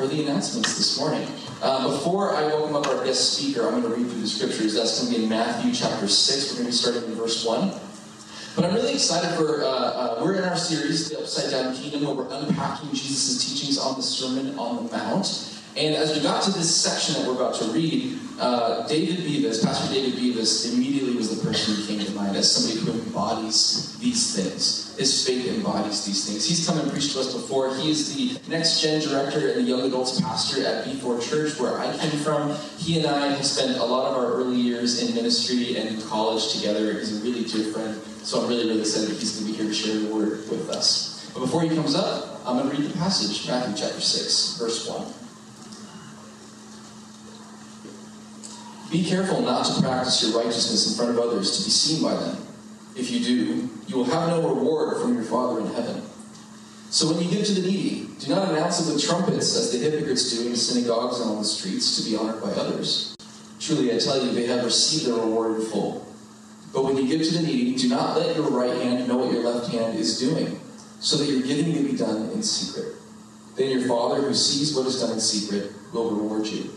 for the announcements this morning. Uh, before I welcome up our guest speaker, I'm going to read through the scriptures. That's going to be in Matthew chapter 6. We're going to be starting in verse 1. But I'm really excited for, uh, uh, we're in our series, The Upside Down Kingdom, where we're unpacking Jesus' teachings on the Sermon on the Mount. And as we got to this section that we're about to read, uh, David Beavis, Pastor David Beavis, immediately was the person who came to mind as somebody who embodies these things. His faith embodies these things. He's come and preached to us before. He is the next gen director and the young adults pastor at B4 Church, where I came from. He and I have spent a lot of our early years in ministry and in college together. He's a really dear friend, so I'm really, really excited that he's going to be here to share the word with us. But before he comes up, I'm going to read the passage, Matthew chapter 6, verse 1. Be careful not to practice your righteousness in front of others to be seen by them. If you do, you will have no reward from your Father in heaven. So when you give to the needy, do not announce it with trumpets as the hypocrites do in the synagogues and on the streets to be honored by others. Truly, I tell you, they have received their reward in full. But when you give to the needy, do not let your right hand know what your left hand is doing, so that your giving may be done in secret. Then your Father, who sees what is done in secret, will reward you.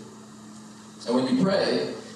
And when you pray,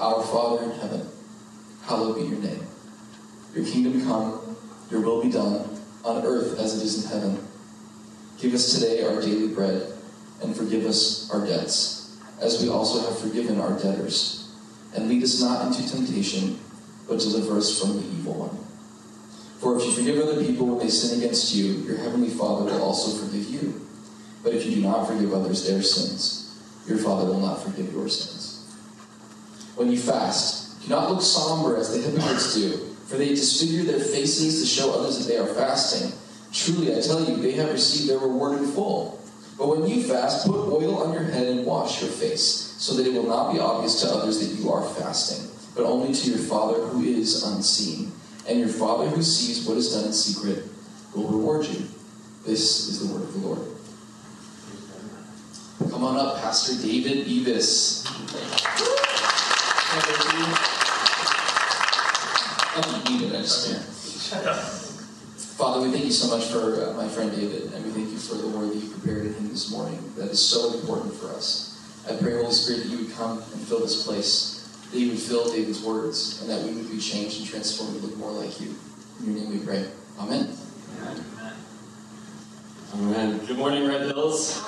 Our Father in heaven, hallowed be your name. Your kingdom come, your will be done, on earth as it is in heaven. Give us today our daily bread, and forgive us our debts, as we also have forgiven our debtors. And lead us not into temptation, but deliver us from the evil one. For if you forgive other people when they sin against you, your heavenly Father will also forgive you. But if you do not forgive others their sins, your Father will not forgive your sins. When you fast, do not look somber as the hypocrites do, for they disfigure their faces to show others that they are fasting. Truly, I tell you, they have received their reward in full. But when you fast, put oil on your head and wash your face, so that it will not be obvious to others that you are fasting, but only to your Father who is unseen. And your Father who sees what is done in secret will reward you. This is the word of the Lord. Come on up, Pastor David Beavis. Father, we thank you so much for uh, my friend David, and we thank you for the word that you prepared in him this morning. That is so important for us. I pray, Holy Spirit, that you would come and fill this place, that you would fill David's words, and that we would be changed and transformed to look more like you. In your name we pray. Amen. Amen. Amen. Good morning, Red Hills.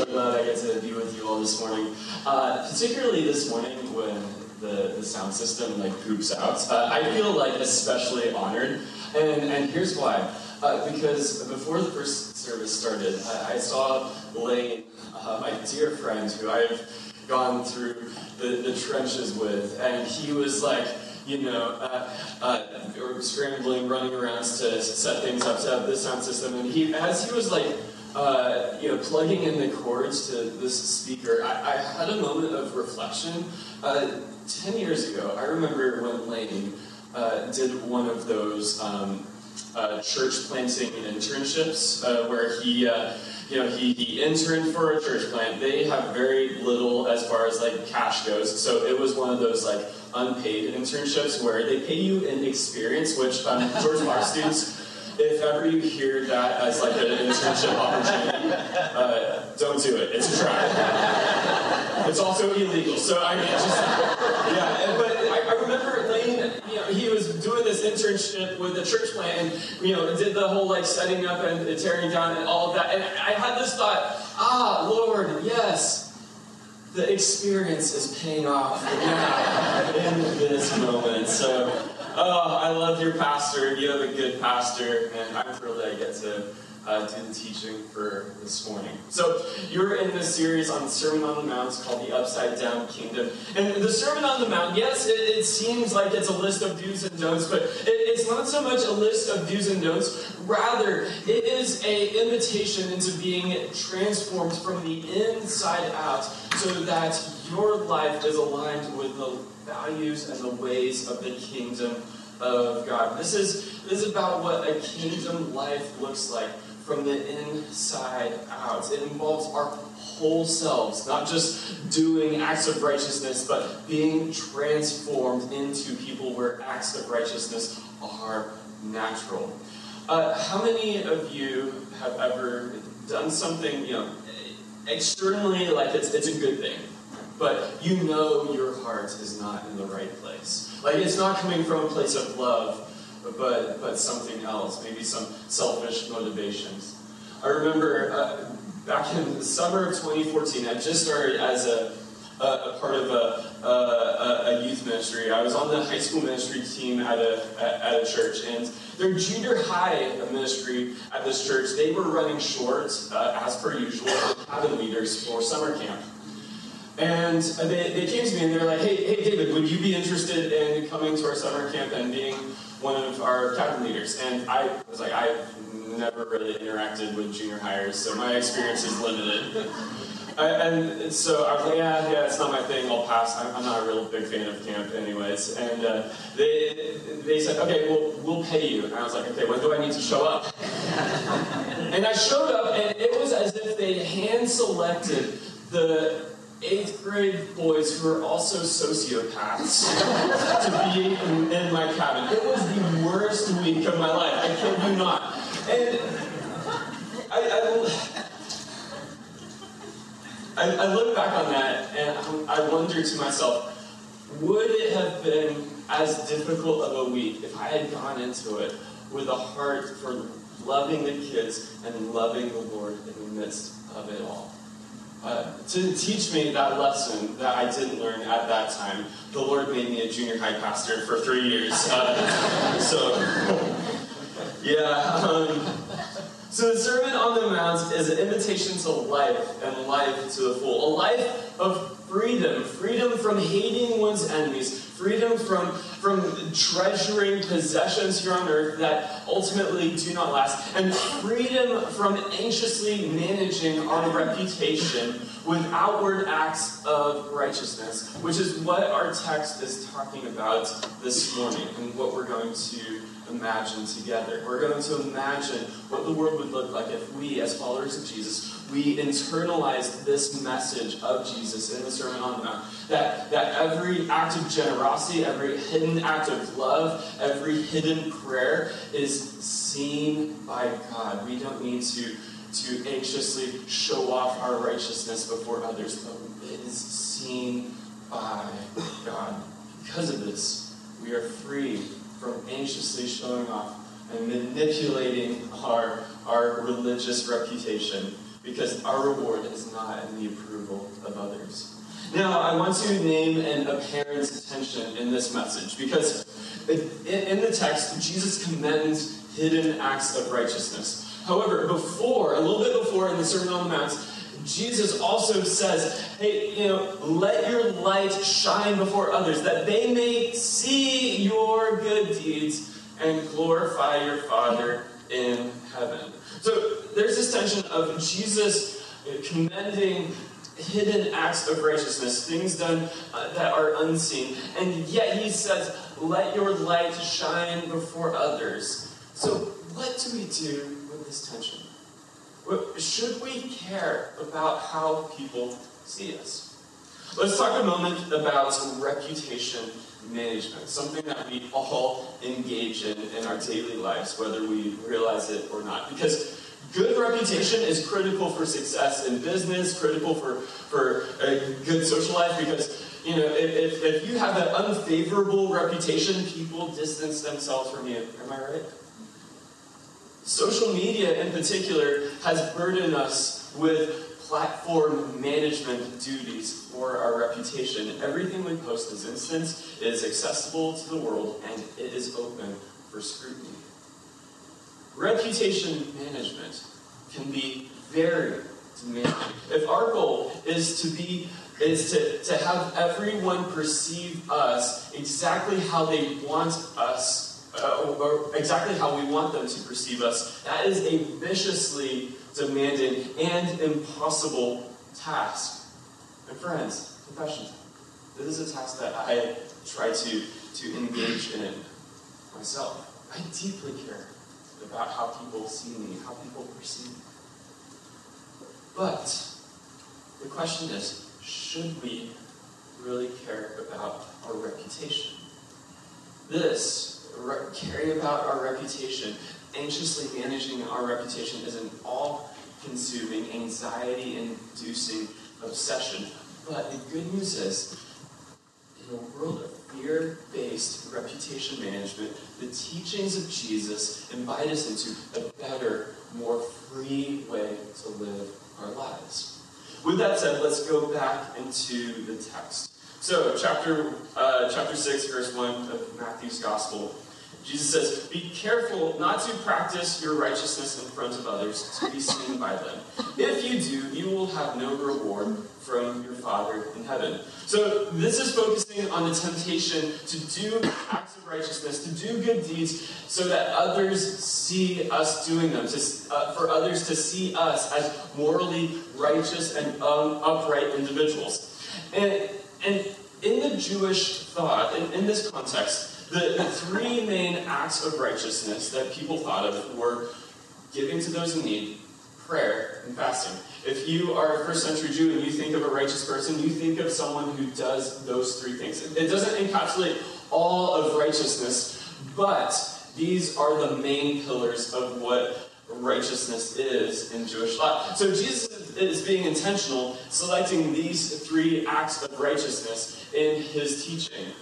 So glad I get to be with you all this morning. Uh, particularly this morning when the, the sound system like poops out. Uh, I feel like especially honored, and, and here's why. Uh, because before the first service started, I, I saw Lane, uh, my dear friend, who I've gone through the, the trenches with, and he was like, you know, uh, uh, scrambling, running around to set things up, set up this sound system, and he, as he was like uh, you know, plugging in the cords to this speaker, I, I had a moment of reflection. Uh, Ten years ago, I remember when Lane uh, did one of those um, uh, church planting internships uh, where he, uh, you know, he, he interned for a church plant. They have very little as far as like cash goes, so it was one of those like unpaid internships where they pay you in experience, which um, George students if ever you hear that as like an internship opportunity, uh, don't do it. It's a trap. It's also illegal. So I mean, just yeah. But I, I remember Lane. You know, he was doing this internship with the church plant, and you know, did the whole like setting up and tearing down and all of that. And I had this thought: Ah, Lord, yes. The experience is paying off now in this moment. So Oh, I love your pastor. You have a good pastor, and I'm thrilled that I get to uh, do the teaching for this morning. So, you're in this series on Sermon on the Mount called the Upside Down Kingdom. And the Sermon on the Mount, yes, it, it seems like it's a list of do's and don'ts, but it, it's not so much a list of do's and don'ts. Rather, it is a invitation into being transformed from the inside out so that your life is aligned with the values and the ways of the kingdom of God. This is, this is about what a kingdom life looks like from the inside out. It involves our whole selves, not just doing acts of righteousness, but being transformed into people where acts of righteousness are natural. Uh, how many of you have ever done something, you know, externally like it's, it's a good thing, but you know your heart is not in the right place? Like it's not coming from a place of love but but something else, maybe some selfish motivations. I remember uh, back in the summer of 2014, I just started as a, a, a part of a, a, youth ministry. I was on the high school ministry team at a, at a church, and their junior high ministry at this church, they were running short, uh, as per usual, cabin leaders for summer camp. And they, they came to me and they were like, hey, hey, David, would you be interested in coming to our summer camp and being one of our cabin leaders? And I was like, I've never really interacted with junior hires, so my experience is limited. And so I was like, yeah, yeah, it's not my thing. I'll pass. I'm, I'm not a real big fan of camp, anyways. And uh, they they said, okay, well, we'll pay you. And I was like, okay, when do I need to show up? and I showed up, and it was as if they hand selected the eighth grade boys who are also sociopaths to be in, in, my cabin. It was the worst week of my life. I kid you not. And I, I, I look back on that and I wonder to myself, would it have been as difficult of a week if I had gone into it with a heart for loving the kids and loving the Lord in the midst of it all? Uh, to teach me that lesson that I didn't learn at that time, the Lord made me a junior high pastor for three years. Uh, so, yeah. Um, so the Sermon on the Mount is an invitation to life and life to the full. A life of freedom, freedom from hating one's enemies, freedom from, from treasuring possessions here on earth that ultimately do not last, and freedom from anxiously managing our reputation with outward acts of righteousness, which is what our text is talking about this morning and what we're going to imagine together. We're going to imagine what the world would look like if we, as followers of Jesus, we internalized this message of Jesus in the Sermon on the Mount. That, that every act of generosity, every hidden act of love, every hidden prayer is seen by God. We don't need to, to anxiously show off our righteousness before others, but it is seen by God. Because of this, we are free from anxiously showing off and manipulating our, our religious reputation because our reward is not in the approval of others. Now, I want to name an apparent tension in this message because in the text, Jesus commends hidden acts of righteousness. However, before, a little bit before in the Sermon on the Mount, Jesus also says, hey, you know, let your light shine before others that they may see your good deeds and glorify your Father in heaven. So there's this tension of Jesus commending hidden acts of righteousness, things done uh, that are unseen, and yet he says, let your light shine before others. So, what do we do with this tension? But should we care about how people see us? Let's talk a moment about reputation management, something that we all engage in in our daily lives, whether we realize it or not. Because good reputation is critical for success in business, critical for, for a good social life, because you know, if, if you have an unfavorable reputation, people distance themselves from you. Am I right? Social media, in particular, has burdened us with platform management duties for our reputation. Everything we post is instant, it is accessible to the world, and it is open for scrutiny. reputation management can be very demanding. If our goal is to be is to, to have everyone perceive us exactly how they want us, uh, exactly how we want them to perceive us, that is a viciously demanding and impossible task. And friends, confession is a task that I try to, to engage in myself. I deeply care about how people see me, how people perceive me. But the question is should we really care about our reputation? This, caring about our reputation, anxiously managing our reputation, is an all consuming, anxiety inducing obsession. But the good news is, in a world of fear based reputation management, the teachings of Jesus invite us into a better, more free way to live our lives. With that said, let's go back into the text. So, chapter, uh, chapter 6, verse 1 of Matthew's Gospel. Jesus says, Be careful not to practice your righteousness in front of others to be seen by them. If you do, you will have no reward from your Father in heaven. So, this is focusing on the temptation to do acts of righteousness, to do good deeds, so that others see us doing them, to, uh, for others to see us as morally righteous and um, upright individuals. And, and in the Jewish thought, in, in this context, the, three main acts of righteousness that people thought of were giving to those in need, prayer, and fasting. If you are a first century Jew and you think of a righteous person, you think of someone who does those three things. It doesn't encapsulate all of righteousness, but these are the main pillars of what righteousness is in Jewish life. So Jesus is being intentional, selecting these three acts of righteousness in his teaching.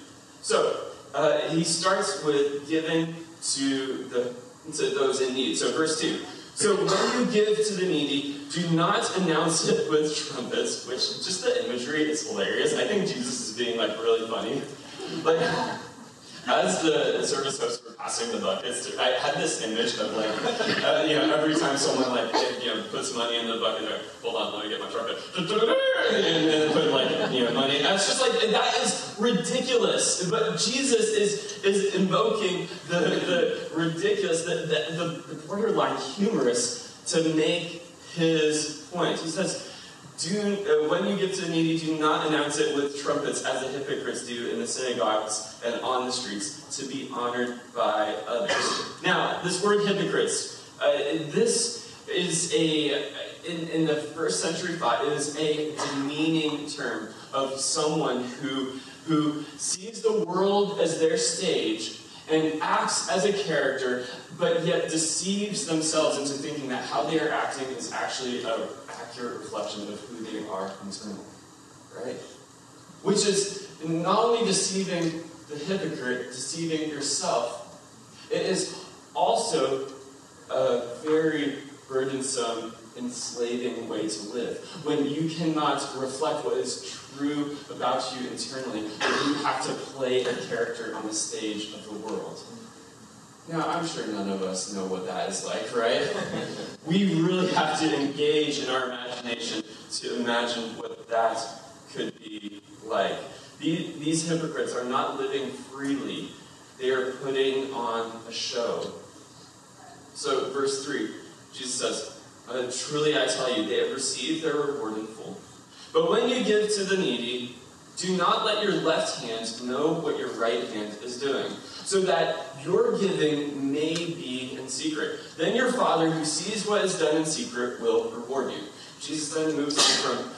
So uh, he starts with giving to the to those in need. So verse two. So when you give to the needy, do not announce it with trumpets, which just the imagery is hilarious. I think Jesus is being like really funny. Like as the service were passing the buckets, I had this image of like, uh, you know, every time someone like, you know, puts money in the bucket, they're hold on, let me get my trumpet, and then put like, you know, money. And it's just like that is ridiculous. But Jesus is is invoking the the ridiculous, the the, the borderline humorous to make his point. He says. Do, uh, when you give to the needy, do not announce it with trumpets as the hypocrites do in the synagogues and on the streets to be honored by others. Now, this word hypocrites, uh, this is a, in, in the first century thought, it is a demeaning term of someone who, who sees the world as their stage and acts as a character, but yet deceives themselves into thinking that how they are acting is actually an accurate reflection of who they are internally. Right? Which is not only deceiving the hypocrite, deceiving yourself, it is also a very burdensome, enslaving way to live. When you cannot reflect what is true about you internally, but you have to play a character on the stage of the world. Now, I'm sure none of us know what that is like, right? we really have to engage in our imagination to imagine what that could be like. These, these hypocrites are not living freely, they are putting on a show. So, verse 3, Jesus says, uh, Truly I tell you, they have received their reward in full. But when you give to the needy, do not let your left hand know what your right hand is doing, so that your giving may be in secret. Then your Father, who sees what is done in secret, will reward you. Jesus then moves on from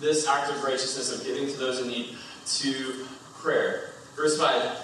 this act of righteousness of giving to those in need to prayer. Verse 5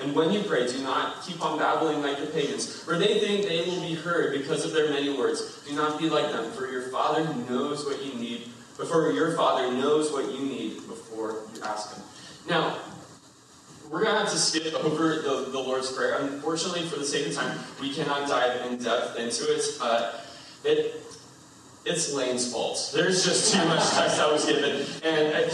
And when you pray, do not keep on babbling like the pagans, for they think they will be heard because of their many words. Do not be like them, for your Father knows what you need, before your Father knows what you need before you ask Him. Now, we're going to have to skip over the, the Lord's Prayer. Unfortunately, for the sake of time, we cannot dive in depth into it. Uh, it it's Lane's fault. There's just too much text I was given, and uh,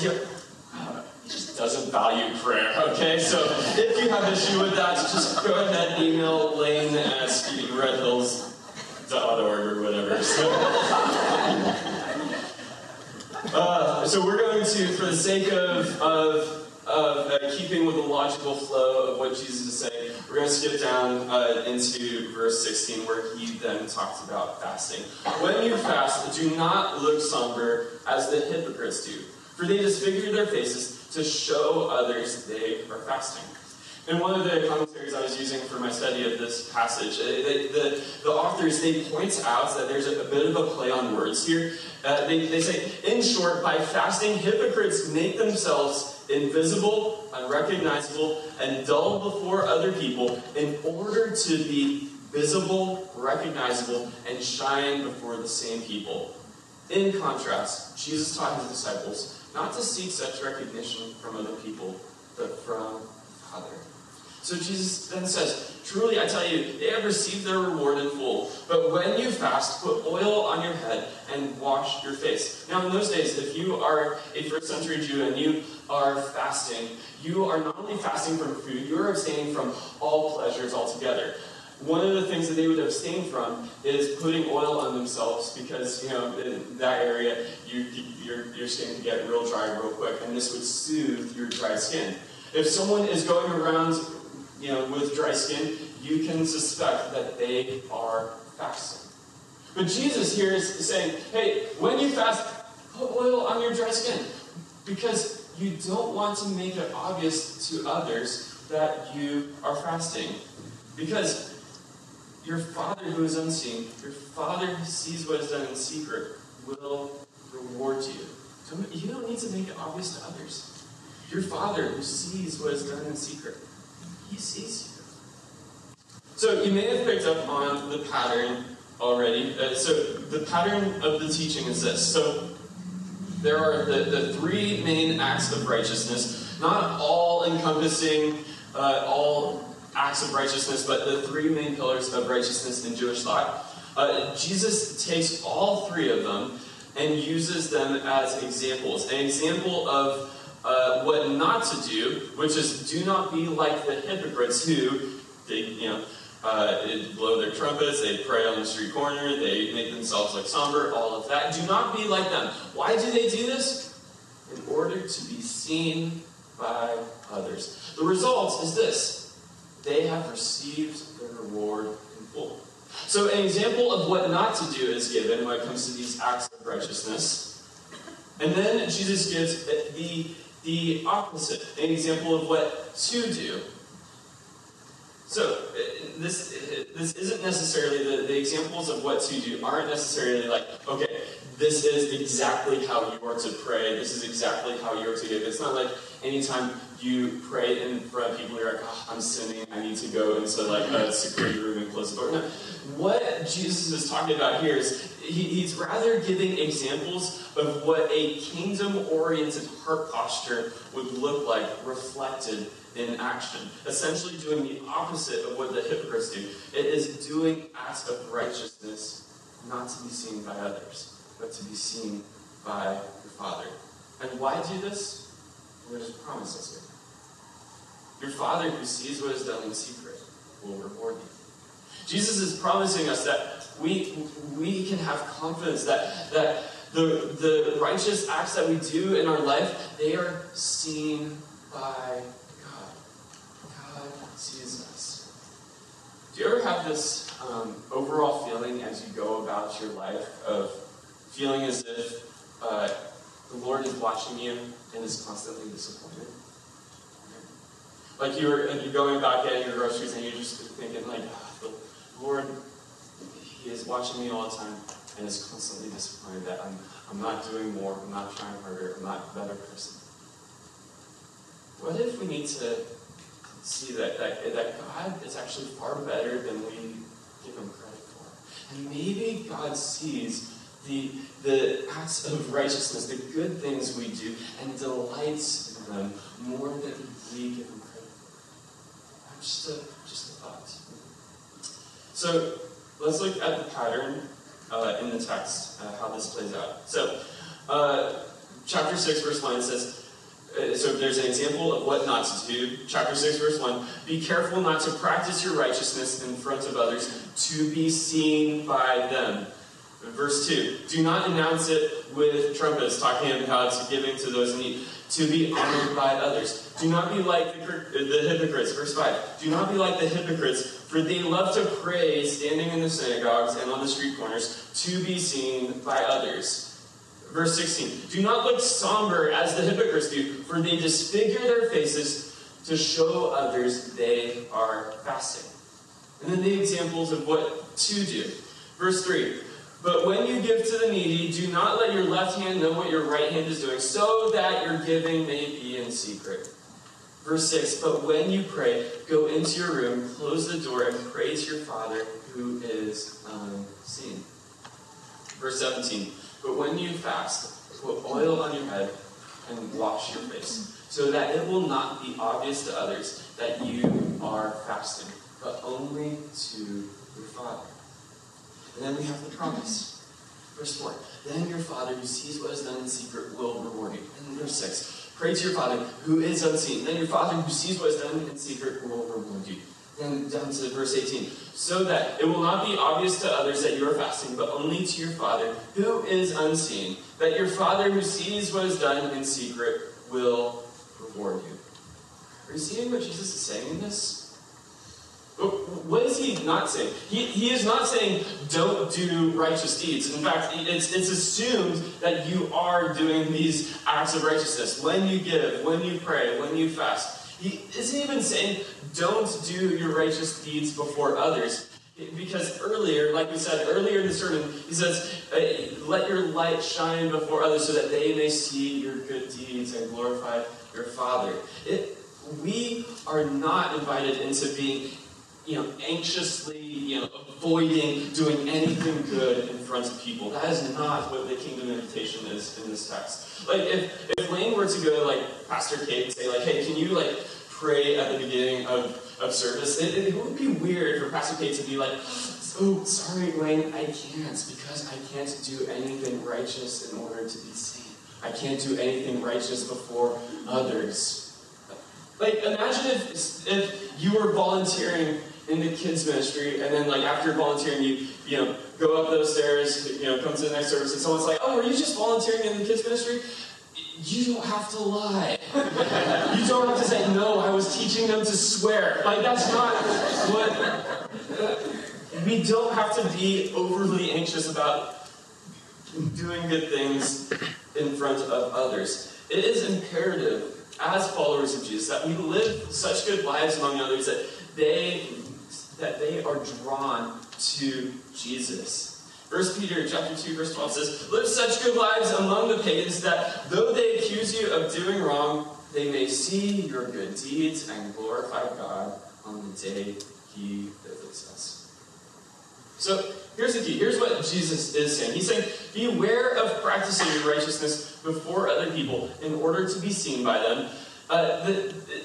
just doesn't value prayer. Okay, so if you have issue with that, just go ahead and email Lane at redhills.org or whatever. So, uh, so we're going to, for the sake of of of uh, keeping with the logical flow of what Jesus is saying, we're going to skip down uh, into verse 16 where he then talks about fasting. When you fast, do not look somber as the hypocrites do, for they disfigure their faces to show others they are fasting. And one of the commentaries I was using for my study of this passage, uh, the, the, the authors, they point out that there's a, a, bit of a play on words here. Uh, they, they say, in short, by fasting, hypocrites make themselves invisible, unrecognizable, and dull before other people in order to be visible, recognizable, and shine before the same people. In contrast, Jesus taught his disciples not to seek such recognition from other people, but from Father. So Jesus then says, Truly I tell you, they have received their reward in full. But when you fast, put oil on your head and wash your face. Now, in those days, if you are a first century Jew and you are fasting, you are not only fasting from food, you are abstaining from all pleasures altogether. One of the things that they would abstain from is putting oil on themselves because, you know, in that area, you, your, your skin can get real dry real quick, and this would soothe your dry skin. If someone is going around you know, with dry skin, you can suspect that they are fasting. But Jesus here is saying, hey, when you fast, put oil on your dry skin. Because you don't want to make it obvious to others that you are fasting. Because your Father who is unseen, your Father who sees what is done in secret, will reward you. So you don't need to make it obvious to others. Your Father who sees what is done in secret he sees you. So you may have picked up on the pattern already. Uh, so the pattern of the teaching is this. So there are the, the three main acts of righteousness, not all encompassing uh, all acts of righteousness, but the three main pillars of righteousness in Jewish thought. Uh, Jesus takes all three of them and uses them as examples. An example of uh, what not to do, which is do not be like the hypocrites who, they, you know, uh, blow their trumpets, they pray on the street corner, they make themselves look somber, all of that. Do not be like them. Why do they do this? In order to be seen by others. The result is this they have received their reward in full. So, an example of what not to do is given when it comes to these acts of righteousness. And then Jesus gives the the opposite, an example of what to do. So this this isn't necessarily the, the examples of what to do aren't necessarily like okay this is exactly how you are to pray this is exactly how you are to give it's not like anytime you pray in front of people you're like oh, I'm sinning I need to go into like a security room and close the door. What Jesus is talking about here is he, he's rather giving examples of what a kingdom oriented heart posture would look like reflected in action. Essentially, doing the opposite of what the hypocrites do. It is doing acts of righteousness not to be seen by others, but to be seen by your Father. And why do this? There's promises here. Your Father who sees what is done in secret will reward you. Jesus is promising us that we, we can have confidence that, that the, the righteous acts that we do in our life, they are seen by God. God sees us. Do you ever have this um, overall feeling as you go about your life of feeling as if uh, the Lord is watching you and is constantly disappointed? Like you're, you're going about getting your groceries and you're just thinking like, oh, the Lord he is watching me all the time and is constantly disappointed that I'm, I'm not doing more, I'm not trying harder, I'm not a better person. What if we need to see that, that, that God is actually far better than we give him credit for? And maybe God sees the, the acts of righteousness, the good things we do, and delights in them more than we give Just a, just a thought. So let's look at the pattern uh, in the text, uh, how this plays out. So, uh, chapter 6, verse 1 says, uh, so there's an example of what not to do. Chapter 6, verse 1 Be careful not to practice your righteousness in front of others to be seen by them. Verse 2 Do not announce it with trumpets, talking about giving to those in need, to be honored by others. Do not be like the hypocrites. Verse 5 Do not be like the hypocrites, for they love to pray standing in the synagogues and on the street corners to be seen by others. Verse 16 Do not look somber as the hypocrites do, for they disfigure their faces to show others they are fasting. And then the examples of what to do. Verse 3 But when you give to the needy, do not let your left hand know what your right hand is doing, so that your giving may be in secret. Verse 6 But when you pray, go into your room, close the door, and pray to your Father who is unseen. Verse 17 But when you fast, put oil on your head and wash your face, so that it will not be obvious to others that you are fasting but only to your Father. And then we have the promise. Verse 4 Then your Father who sees what is done in secret will reward you. And verse 6 Pray to your Father who is unseen. Then your Father who sees what is done in secret will reward you. Then down to verse 18. So that it will not be obvious to others that you are fasting, but only to your Father who is unseen. That your Father who sees what is done in secret will reward you. Are you seeing what Jesus is saying in this? What is he not saying? He, he is not saying don't do righteous deeds. In fact, it's, it's assumed that you are doing these acts of righteousness when you give, when you pray, when you fast. He isn't even saying don't do your righteous deeds before others. Because earlier, like we said earlier in the sermon, he says, uh, Let your light shine before others so that they may see your good deeds and glorify your Father. It, we are not invited into being you know, anxiously, you know, avoiding doing anything good in front of people. That is not what the kingdom invitation is in this text. Like, if, if Lane were to go to, like, Pastor Kate and say, like, hey, can you, like, pray at the beginning of, of service? It, it would be weird for Pastor Kate to be like, oh, sorry, Lane, I can't because I can't do anything righteous in order to be seen. I can't do anything righteous before others. Like, imagine if, if you were volunteering in the kids ministry, and then like after volunteering, you you know go up those stairs, you know, come to the next service, and someone's like, "Oh, were you just volunteering in the kids ministry?" You don't have to lie. you don't have to say, "No, I was teaching them to swear." Like that's not what. We don't have to be overly anxious about doing good things in front of others. It is imperative as followers of Jesus that we live such good lives among others that they that they are drawn to Jesus. 1 Peter chapter 2, verse 12 says, Live such good lives among the pagans that though they accuse you of doing wrong, they may see your good deeds and glorify God on the day he visits us. So here's the key. Here's what Jesus is saying. He's saying, Beware of practicing your righteousness before other people in order to be seen by them. Uh, the, the,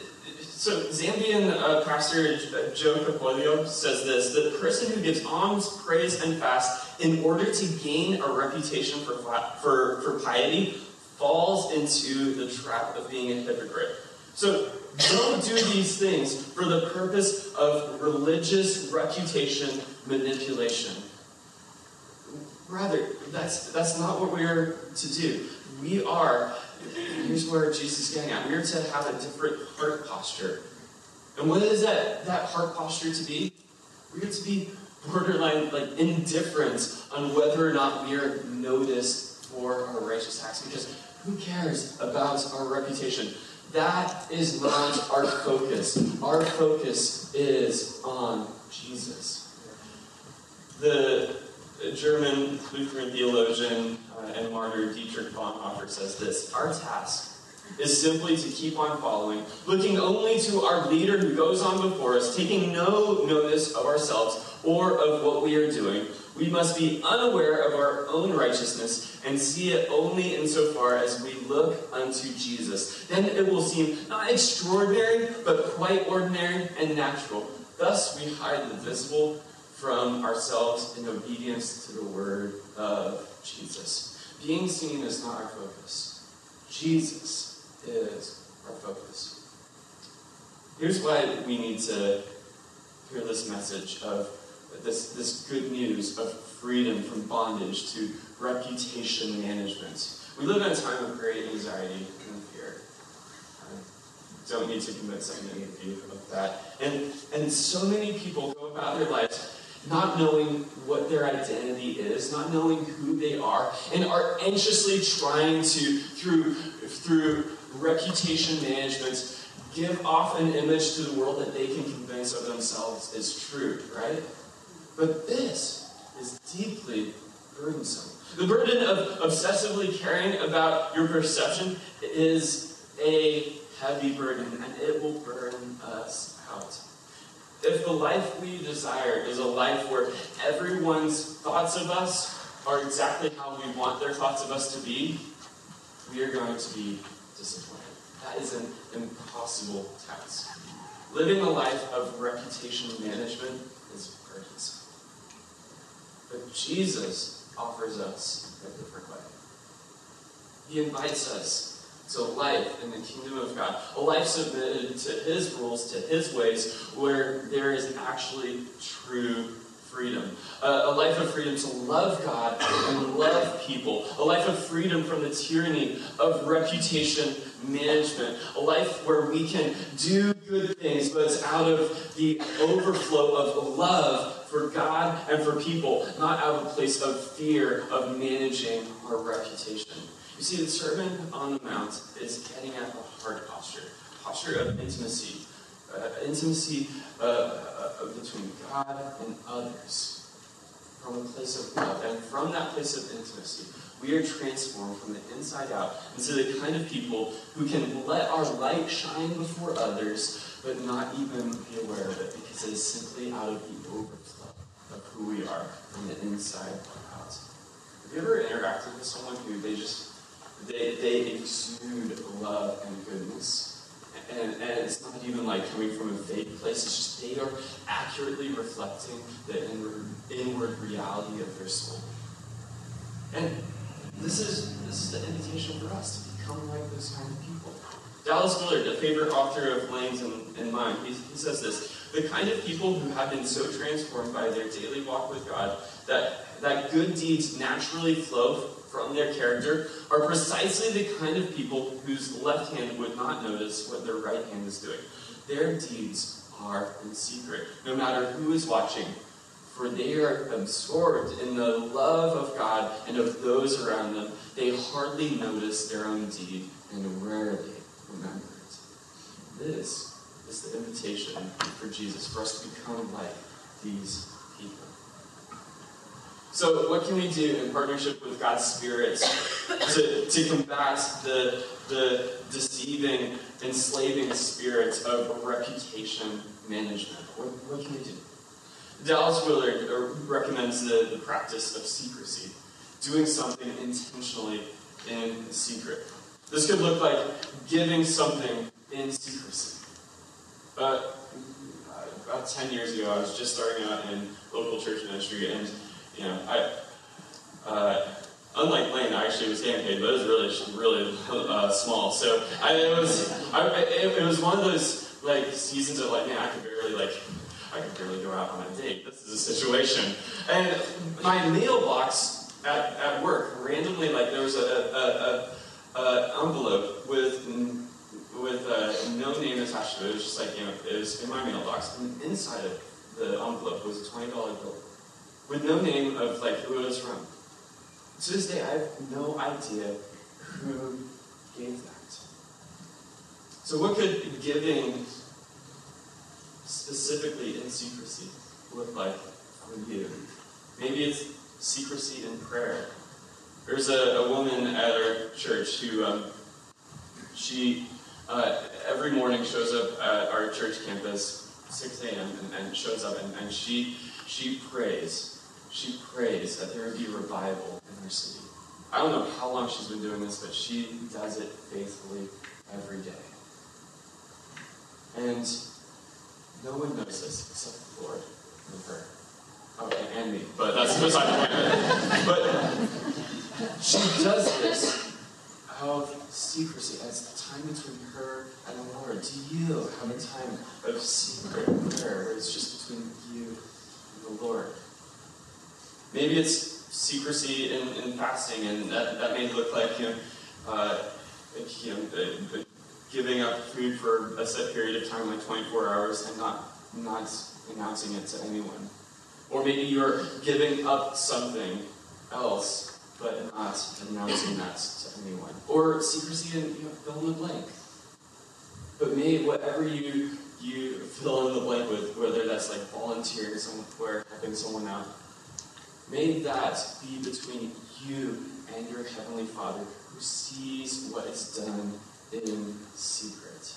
so Zambian uh, pastor uh, Joe Kapolyo says this: the person who gives alms, prays, and fasts in order to gain a reputation for, for, for piety falls into the trap of being a hypocrite. So don't do these things for the purpose of religious reputation manipulation. Rather, that's, that's not what we're to do. We are here's where Jesus is getting at. We're to have a different heart posture. And what is that, that heart posture to be? We're to be borderline like indifference on whether or not we are noticed for our righteous acts. Because who cares about our reputation? That is not our focus. Our focus is on Jesus. The German Lutheran theologian and martyr Dietrich Bonhoeffer says this Our task is simply to keep on following, looking only to our leader who goes on before us, taking no notice of ourselves or of what we are doing. We must be unaware of our own righteousness and see it only insofar as we look unto Jesus. Then it will seem not extraordinary, but quite ordinary and natural. Thus we hide the visible from ourselves in obedience to the word of Jesus. Being seen is not our focus. Jesus is our focus. Here's why we need to hear this message of this, this good news of freedom from bondage to reputation management. We live in a time of great anxiety and fear. I don't need to convince any of you of that. And, and so many people go about their lives not knowing what their identity is, not knowing who they are, and are anxiously trying to, through, through reputation management, give off an image to the world that they can convince of themselves is true, right? But this is deeply burdensome. The burden of obsessively caring about your perception is a heavy burden, and it will burn us out. If the life we desire is a life where everyone's thoughts of us are exactly how we want their thoughts of us to be, we are going to be disappointed. That is an impossible task. Living a life of reputation management is burdensome. But Jesus offers us a different way. He invites us to life in the kingdom of God, a life submitted to His rules, to His ways, where there is actually true freedom. Uh, a life of freedom to love God and love people. A life of freedom from the tyranny of reputation management. A life where we can do good things, but it's out of the overflow of love for God and for people, not out of a place of fear of managing our reputation. You see, the Sermon on the Mount is getting at the heart posture, posture of intimacy, uh, intimacy uh, uh, between God and others from a place of love. And from that place of intimacy, we are transformed from the inside out into the kind of people who can let our light shine before others, but not even be aware of it because it is simply out of the overflow of who we are from the inside out. Have you ever interacted with someone who they just they, they exude love and goodness? And, and it's not even like coming from a vague place, it's just they are accurately reflecting the inward, inward reality of their soul. And this is this is the invitation for us to become like those kind of people. Dallas Willard, a favorite author of Lane's and, and mine, he, he says this the kind of people who have been so transformed by their daily walk with God that, that good deeds naturally flow from their character are precisely the kind of people whose left hand would not notice what their right hand is doing. Their deeds are in secret, no matter who is watching, for they are absorbed in the love of God and of those around them. They hardly notice their own deed and rarely remember it. This is the invitation for Jesus, for us to become like these. So, what can we do in partnership with God's Spirit to, to combat the, the deceiving, enslaving spirit of reputation management? What, what can we do? Dallas Willard uh, recommends the, the practice of secrecy, doing something intentionally in secret. This could look like giving something in secrecy. But uh, about 10 years ago, I was just starting out in local church ministry, and you know, I, uh, unlike Lane, I actually was paid, but it was really, really uh, small. So I, it was, I, it, it was one of those like seasons of like, man, I could barely like I could barely go out on a date. This is a situation. And my mailbox at, at work, randomly, like there was a, a, a, a envelope with with uh, no name attached to it. It was just like, you know, it was in my mailbox. And inside of the envelope was a $20 bill with no name of like who it was from. To this day, I have no idea who gave that. So what could giving specifically in secrecy look like for you? Maybe it's secrecy in prayer. There's a, a woman at our church who um, She uh, every morning shows up at our church campus, 6 a.m., and, and shows up and, and she she prays. She prays that there would be revival in her city. I don't know how long she's been doing this, but she does it faithfully every day. And no one knows this except the Lord and her. Okay, and me, but that's beside the point. But she does this out of secrecy. As the time between her and the Lord. Do you have a time of secret prayer where it's just between you and the Lord? Maybe it's secrecy in, in fasting, and that, that may look like you know, uh, you know, uh, giving up food for a set period of time, like 24 hours, and not not announcing it to anyone. Or maybe you're giving up something else, but not announcing that to anyone. Or secrecy and you know, fill in the blank. But may whatever you you fill in the blank with, whether that's like volunteering somewhere, helping someone out, may that be between you and your heavenly Father who sees what is done in secret.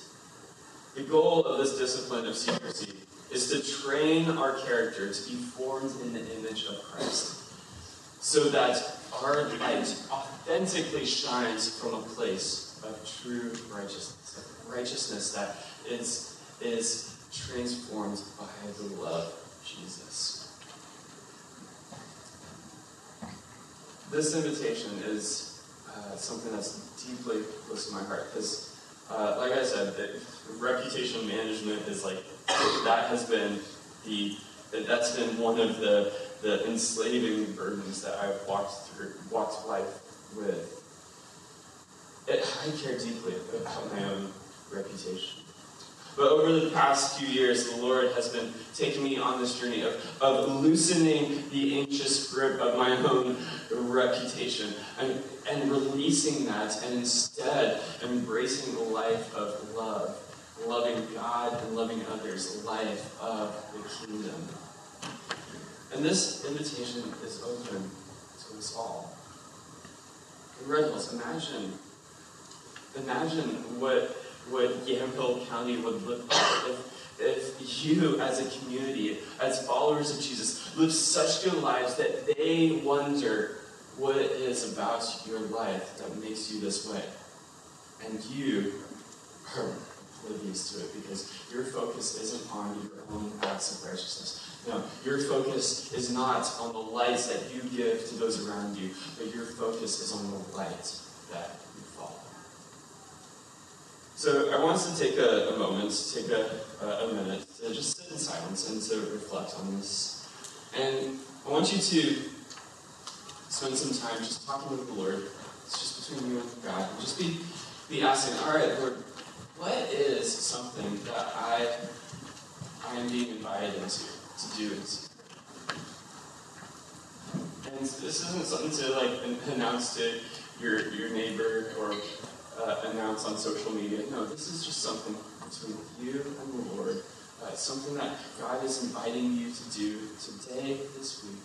The goal of this discipline of secrecy is to train our character to be formed in the image of Christ so that our light authentically shines from a place of true righteousness, righteousness that is, is transformed by the love of Jesus. This invitation is uh, something that's deeply close to my heart because, uh, like I said, reputation management is like that has been the that's been one of the the enslaving burdens that I've walked through walked life with. It, I care deeply about my own reputation. But over the past few years, the Lord has been taking me on this journey of, of loosening the anxious grip of my own reputation and, and releasing that and instead embracing the life of love loving God and loving others, life of the kingdom. And this invitation is open to us all. Hills, imagine, imagine what, what Yamhill County would look like if, if you, as a community, as followers of Jesus, live such good lives that they wonder what it is about your life that makes you this way. And you are oblivious to it because your focus isn't on your own acts of righteousness. No, your focus is not on the lights that you give to those around you, but your focus is on the light that. So I want us to take a, a moment, take a, a, minute to just sit in silence and to reflect on this. And I want you to spend some time just talking with the Lord. It's just between you and God. And just be, be asking, all right, Lord, what is something that I I am being invited into to do? And this isn't something to like announce to your your neighbor or uh, announce on social media. No, this is just something between you and the Lord. Uh, something that God is inviting you to do today, this week.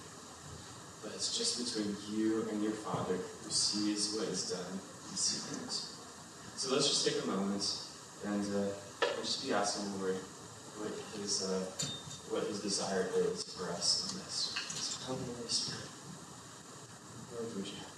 But it's just between you and your Father who sees what is done in secret. So let's just take a moment and uh, just be asking the Lord what his, uh, what his desire is for us in this. Come, Holy Spirit. Lord, would you?